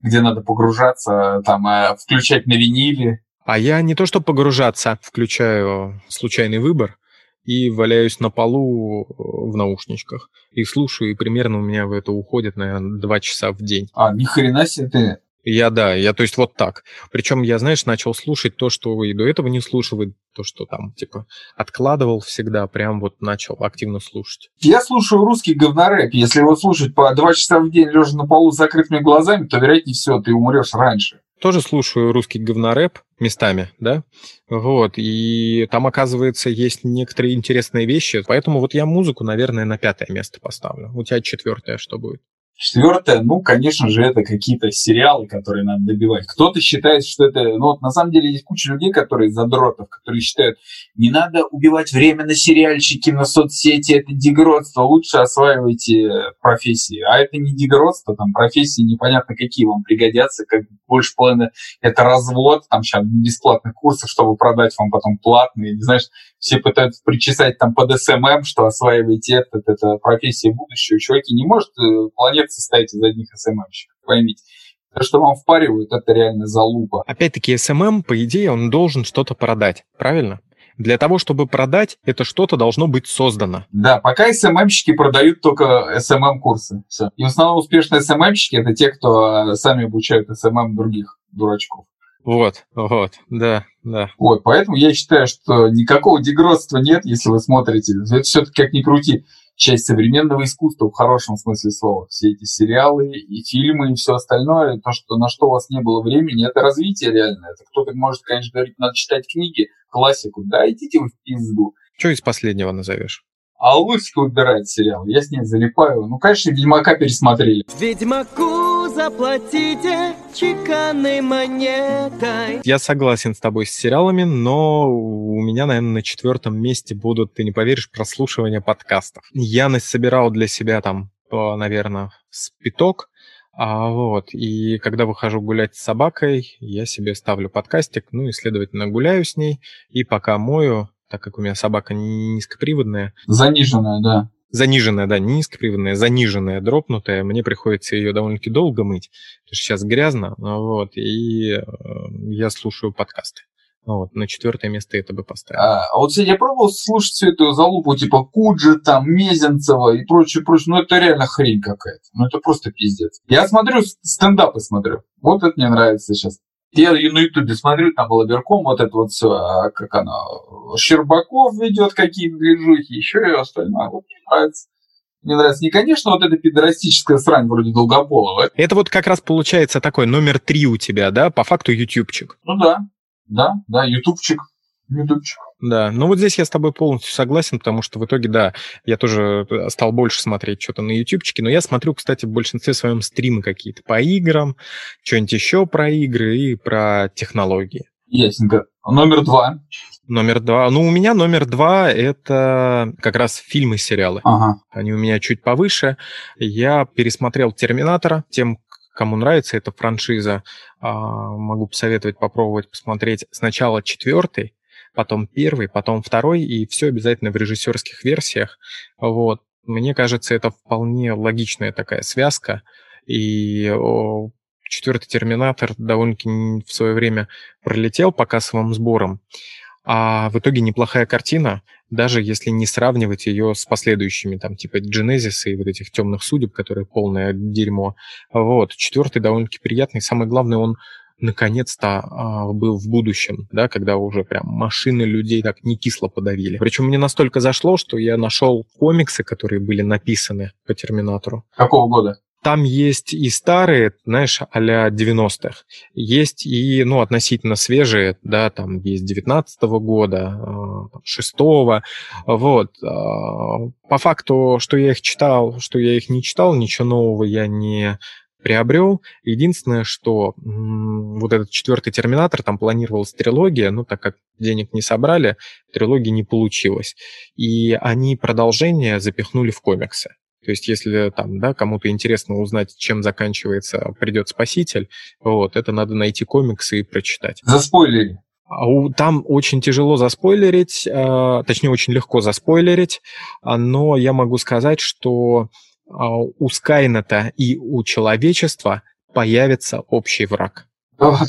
где надо погружаться, там, а, включать на виниле. А я не то что погружаться, включаю случайный выбор, и валяюсь на полу э, в наушничках. Их слушаю, и примерно у меня в это уходит, наверное, два часа в день. А, ни хрена себе ты. Я, да, я, то есть, вот так. Причем я, знаешь, начал слушать то, что и до этого не слушал, и то, что там, типа, откладывал всегда, прям вот начал активно слушать. Я слушаю русский говнорэп. Если его слушать по два часа в день, лежа на полу с закрытыми глазами, то, вероятнее всего, ты умрешь раньше тоже слушаю русский говнорэп местами, да, вот, и там, оказывается, есть некоторые интересные вещи, поэтому вот я музыку, наверное, на пятое место поставлю. У тебя четвертое что будет? Четвертое, ну, конечно же, это какие-то сериалы, которые надо добивать. Кто-то считает, что это... Ну, вот на самом деле есть куча людей, которые задротов, которые считают, не надо убивать время на сериальчики, на соцсети, это дегродство, лучше осваивайте профессии. А это не дегродство, там профессии непонятно какие вам пригодятся, как больше половины это развод, там сейчас бесплатных курсов, чтобы продать вам потом платные, знаешь, все пытаются причесать там под SMM, что осваиваете это, это профессия будущего. Чуваки, не может э, планета состоять из одних SMM щиков, поймите. То, что вам впаривают, это реально залупа. Опять-таки, SMM, по идее, он должен что-то продать, правильно? Для того, чтобы продать, это что-то должно быть создано. Да, пока SMM щики продают только SMM-курсы. Все. И в основном успешные SMM щики – это те, кто э, сами обучают SMM других дурачков. Вот, вот, да, да. Вот, поэтому я считаю, что никакого дегродства нет, если вы смотрите. Это все-таки, как ни крути, часть современного искусства в хорошем смысле слова. Все эти сериалы и фильмы и все остальное, то, что, на что у вас не было времени, это развитие реально. Это кто-то может, конечно, говорить, надо читать книги, классику. Да, идите вы в пизду. Что из последнего назовешь? А Лусика выбирает сериал. Я с ней залипаю. Ну, конечно, Ведьмака пересмотрели. Ведьмаку заплатите чеканной монетой. Я согласен с тобой с сериалами, но у меня, наверное, на четвертом месте будут, ты не поверишь, прослушивания подкастов. Я собирал для себя там, наверное, спиток, а вот, и когда выхожу гулять с собакой, я себе ставлю подкастик, ну и, следовательно, гуляю с ней, и пока мою, так как у меня собака низкоприводная. Заниженная, да. Заниженная, да, не низкоприводная, заниженная, дропнутая. Мне приходится ее довольно-таки долго мыть, потому что сейчас грязно, вот, и э, я слушаю подкасты. Вот, на четвертое место это бы поставил. А, а вот кстати, я пробовал слушать всю эту залупу, типа Куджи, там, Мезенцева и прочее, прочее. Ну, это реально хрень какая-то. Ну, это просто пиздец. Я смотрю, стендапы смотрю. Вот это мне нравится сейчас. Я на Ютубе смотрю, там Лаберком, вот это вот все, а как она, Щербаков ведет какие-то движухи, еще и остальное. Вот мне нравится. Мне нравится не, конечно, вот эта пидорастическая срань вроде Долгополова. Это вот как раз получается такой номер три у тебя, да, по факту ютубчик. Ну да, да, да, ютубчик, ютубчик. Да, ну вот здесь я с тобой полностью согласен, потому что в итоге, да, я тоже э, стал больше смотреть что-то на ютубчике, но я смотрю, кстати, в большинстве своем стримы какие-то по играм, что-нибудь еще про игры и про технологии. Ясненько. Номер два. Номер два. Ну, у меня номер два — это как раз фильмы, сериалы. Ага. Они у меня чуть повыше. Я пересмотрел «Терминатора», тем, кому нравится эта франшиза, а, могу посоветовать попробовать посмотреть сначала четвертый, потом первый, потом второй, и все обязательно в режиссерских версиях. Вот. Мне кажется, это вполне логичная такая связка, и четвертый Терминатор довольно-таки в свое время пролетел по кассовым сборам, а в итоге неплохая картина, даже если не сравнивать ее с последующими, там, типа Genesis и вот этих темных судеб, которые полное дерьмо. Вот. Четвертый довольно-таки приятный. Самое главное, он наконец-то а, был в будущем, да, когда уже прям машины людей так не кисло подавили. Причем мне настолько зашло, что я нашел комиксы, которые были написаны по Терминатору. Какого года? Там есть и старые, знаешь, а-ля 90-х. Есть и, ну, относительно свежие, да, там есть 19-го года, 6-го. А, вот. А, по факту, что я их читал, что я их не читал, ничего нового я не приобрел. Единственное, что вот этот четвертый терминатор, там планировалась трилогия, но так как денег не собрали, трилогия не получилась. И они продолжение запихнули в комиксы. То есть, если там, да, кому-то интересно узнать, чем заканчивается «Придет спаситель», вот, это надо найти комиксы и прочитать. Заспойлери. А там очень тяжело заспойлерить, а, точнее, очень легко заспойлерить, а, но я могу сказать, что у Скайнета и у человечества появится общий враг. Вот,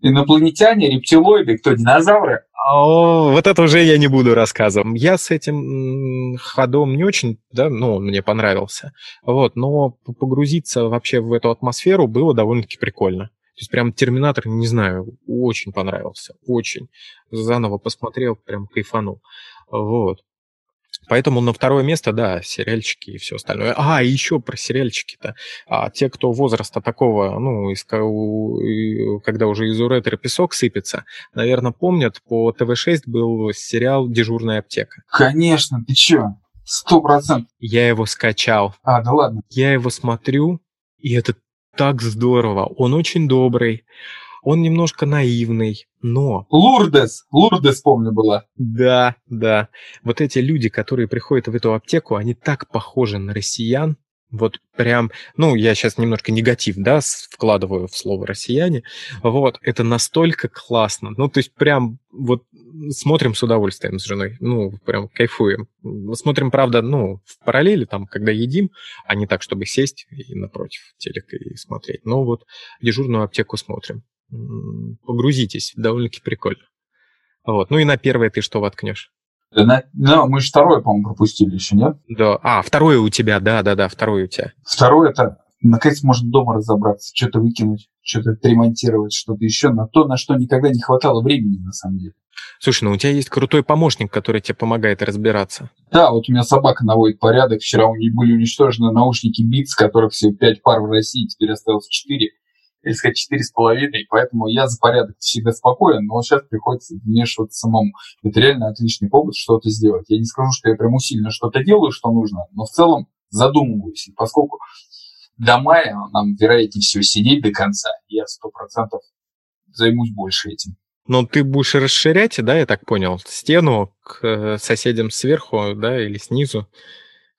инопланетяне, рептилоиды, кто, динозавры? О, вот это уже я не буду рассказывать. Я с этим ходом не очень, да, ну, он мне понравился. Вот, но погрузиться вообще в эту атмосферу было довольно-таки прикольно. То есть прям Терминатор, не знаю, очень понравился, очень. Заново посмотрел, прям кайфанул. Вот. Поэтому на второе место, да, сериальчики и все остальное. А, и еще про сериальчики-то. А, те, кто возраста такого, ну, из, когда уже из уретра песок сыпется, наверное, помнят, по ТВ-6 был сериал «Дежурная аптека». Конечно, ты че? Сто процентов. Я его скачал. А, да ладно. Я его смотрю, и это так здорово. Он очень добрый. Он немножко наивный, но... Лурдес! Лурдес, помню, была. Да, да. Вот эти люди, которые приходят в эту аптеку, они так похожи на россиян. Вот прям, ну, я сейчас немножко негатив, да, вкладываю в слово «россияне». Вот, это настолько классно. Ну, то есть прям вот смотрим с удовольствием с женой. Ну, прям кайфуем. Смотрим, правда, ну, в параллели, там, когда едим, а не так, чтобы сесть и напротив телека и смотреть. Но вот дежурную аптеку смотрим погрузитесь, довольно-таки прикольно. Вот. Ну и на первое ты что воткнешь? Да, на, ну, мы же второе, по-моему, пропустили еще, нет? Да. А, второе у тебя, да, да, да, второе у тебя. Второе это, наконец, можно дома разобраться, что-то выкинуть, что-то отремонтировать, что-то еще, на то, на что никогда не хватало времени, на самом деле. Слушай, ну у тебя есть крутой помощник, который тебе помогает разбираться. Да, вот у меня собака наводит порядок. Вчера у нее были уничтожены наушники Beats, которых всего 5 пар в России, теперь осталось 4 или сказать, четыре с половиной, поэтому я за порядок всегда спокоен, но сейчас приходится вмешиваться самому. Это реально отличный повод что-то сделать. Я не скажу, что я прям усиленно что-то делаю, что нужно, но в целом задумываюсь. И поскольку до мая нам, вероятнее всего, сидеть до конца, я сто процентов займусь больше этим. Но ты будешь расширять, да, я так понял, стену к э, соседям сверху, да, или снизу?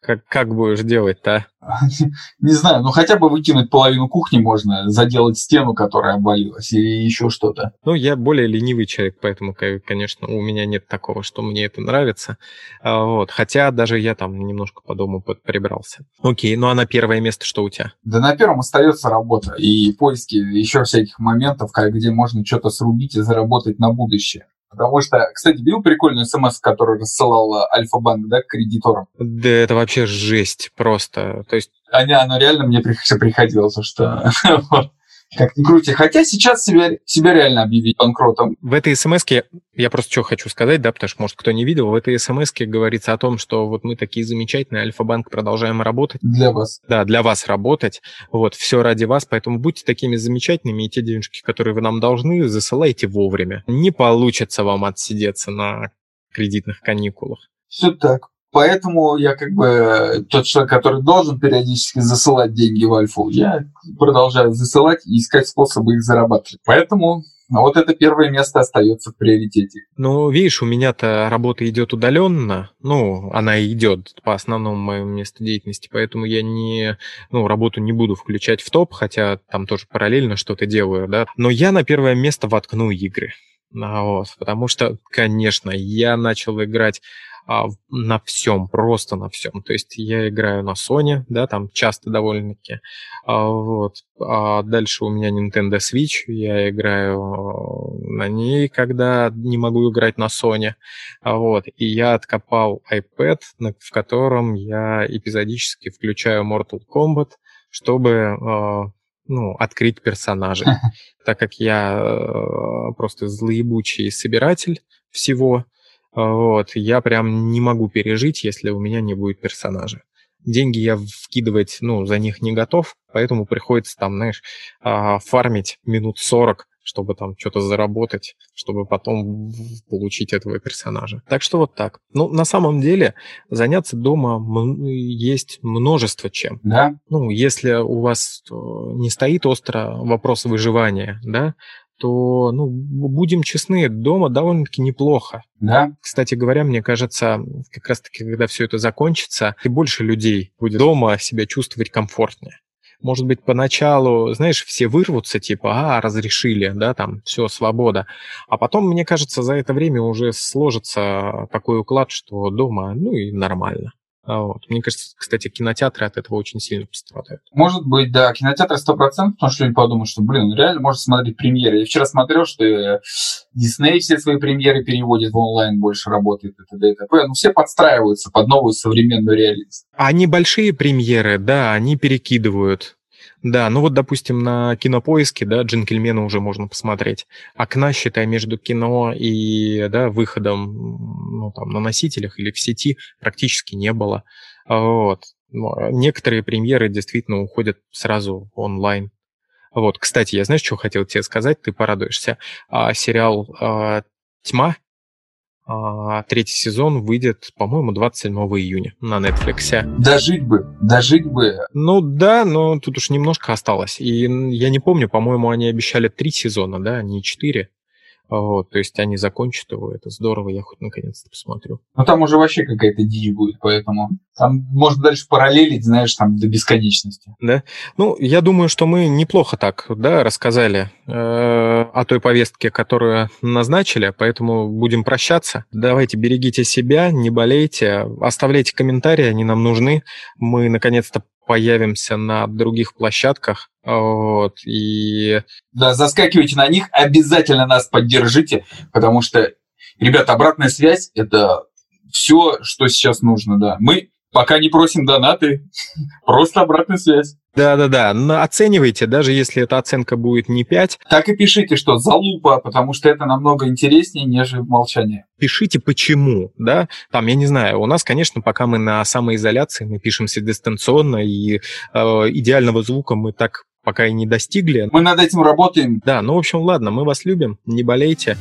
Как, как будешь делать-то? Не знаю, ну хотя бы выкинуть половину кухни можно, заделать стену, которая обвалилась, или еще что-то. Ну, я более ленивый человек, поэтому, конечно, у меня нет такого, что мне это нравится. А, вот. Хотя даже я там немножко по дому прибрался. Окей, ну а на первое место что у тебя? Да на первом остается работа и поиски еще всяких моментов, где можно что-то срубить и заработать на будущее. Потому что, кстати, видел прикольную смс, которую рассылал Альфа-банк, да, к кредиторам? Да это вообще жесть просто. То есть... Аня, оно реально мне приходило, то что как ни крути. Хотя сейчас себя, себя реально объявить банкротом. В этой смс я просто что хочу сказать, да, потому что, может, кто не видел, в этой смс говорится о том, что вот мы такие замечательные, Альфа-банк, продолжаем работать. Для вас. Да, для вас работать. Вот, все ради вас, поэтому будьте такими замечательными, и те денежки, которые вы нам должны, засылайте вовремя. Не получится вам отсидеться на кредитных каникулах. Все так. Поэтому я как бы тот человек, который должен периодически засылать деньги в Альфу, я продолжаю засылать и искать способы их зарабатывать. Поэтому А вот это первое место остается в приоритете. Ну, видишь, у меня-то работа идет удаленно, ну, она идет по основному моему месту деятельности, поэтому я не, ну, работу не буду включать в топ, хотя там тоже параллельно что-то делаю, да, но я на первое место воткну игры. А, вот, потому что, конечно, я начал играть а, на всем, просто на всем. То есть я играю на Sony, да, там часто довольно-таки. А, вот. А дальше у меня Nintendo Switch, я играю на ней, когда не могу играть на Sony. А, вот. И я откопал iPad, в котором я эпизодически включаю Mortal Kombat, чтобы а, ну, открыть персонажей. Так как я э, просто злоебучий собиратель всего, вот, я прям не могу пережить, если у меня не будет персонажа. Деньги я вкидывать, ну, за них не готов, поэтому приходится там, знаешь, а, фармить минут 40, чтобы там что-то заработать, чтобы потом получить этого персонажа. Так что вот так. Ну, на самом деле, заняться дома есть множество чем. Да. Ну, если у вас э, не стоит остро вопрос выживания, да, то, ну, будем честны, дома довольно-таки неплохо. Да. Кстати говоря, мне кажется, как раз-таки, когда все это закончится, и больше людей будет дома себя чувствовать комфортнее. Может быть, поначалу, знаешь, все вырвутся, типа, а, разрешили, да, там, все, свобода. А потом, мне кажется, за это время уже сложится такой уклад, что дома, ну и нормально. А вот. Мне кажется, кстати, кинотеатры от этого очень сильно пострадают. Может быть, да, кинотеатры 100%, потому что люди подумают, что, блин, реально можно смотреть премьеры. Я вчера смотрел, что Дисней все свои премьеры переводит в онлайн, больше работает и т.д. и т.п. Ну, все подстраиваются под новую современную реальность. А небольшие премьеры, да, они перекидывают да, ну вот, допустим, на кинопоиске, да, джентльмена уже можно посмотреть. Окна, считай, между кино и да, выходом ну, там, на носителях или в сети практически не было. Вот. Некоторые премьеры действительно уходят сразу онлайн. Вот, кстати, я знаешь, что хотел тебе сказать, ты порадуешься. А, сериал а, «Тьма» А, третий сезон выйдет, по-моему, 27 июня на Netflix. Дожить бы, дожить бы. Ну да, но тут уж немножко осталось. И я не помню, по-моему, они обещали три сезона, да, а не четыре. Вот, то есть они закончат его, это здорово, я хоть наконец-то посмотрю. Ну там уже вообще какая-то дичь будет, поэтому там можно дальше параллелить, знаешь, там до бесконечности. Да? Ну, я думаю, что мы неплохо так, да, рассказали э, о той повестке, которую назначили, поэтому будем прощаться. Давайте берегите себя, не болейте, оставляйте комментарии, они нам нужны. Мы наконец-то появимся на других площадках. Вот, и... Да, заскакивайте на них, обязательно нас поддержите, потому что, ребята, обратная связь – это все, что сейчас нужно, да. Мы пока не просим донаты, просто обратная связь. Да-да-да, оценивайте, даже если эта оценка будет не 5. Так и пишите, что залупа, потому что это намного интереснее, нежели молчание. Пишите почему, да, там, я не знаю, у нас, конечно, пока мы на самоизоляции, мы пишемся дистанционно, и э, идеального звука мы так пока и не достигли. Мы над этим работаем. Да, ну, в общем, ладно, мы вас любим, не болейте.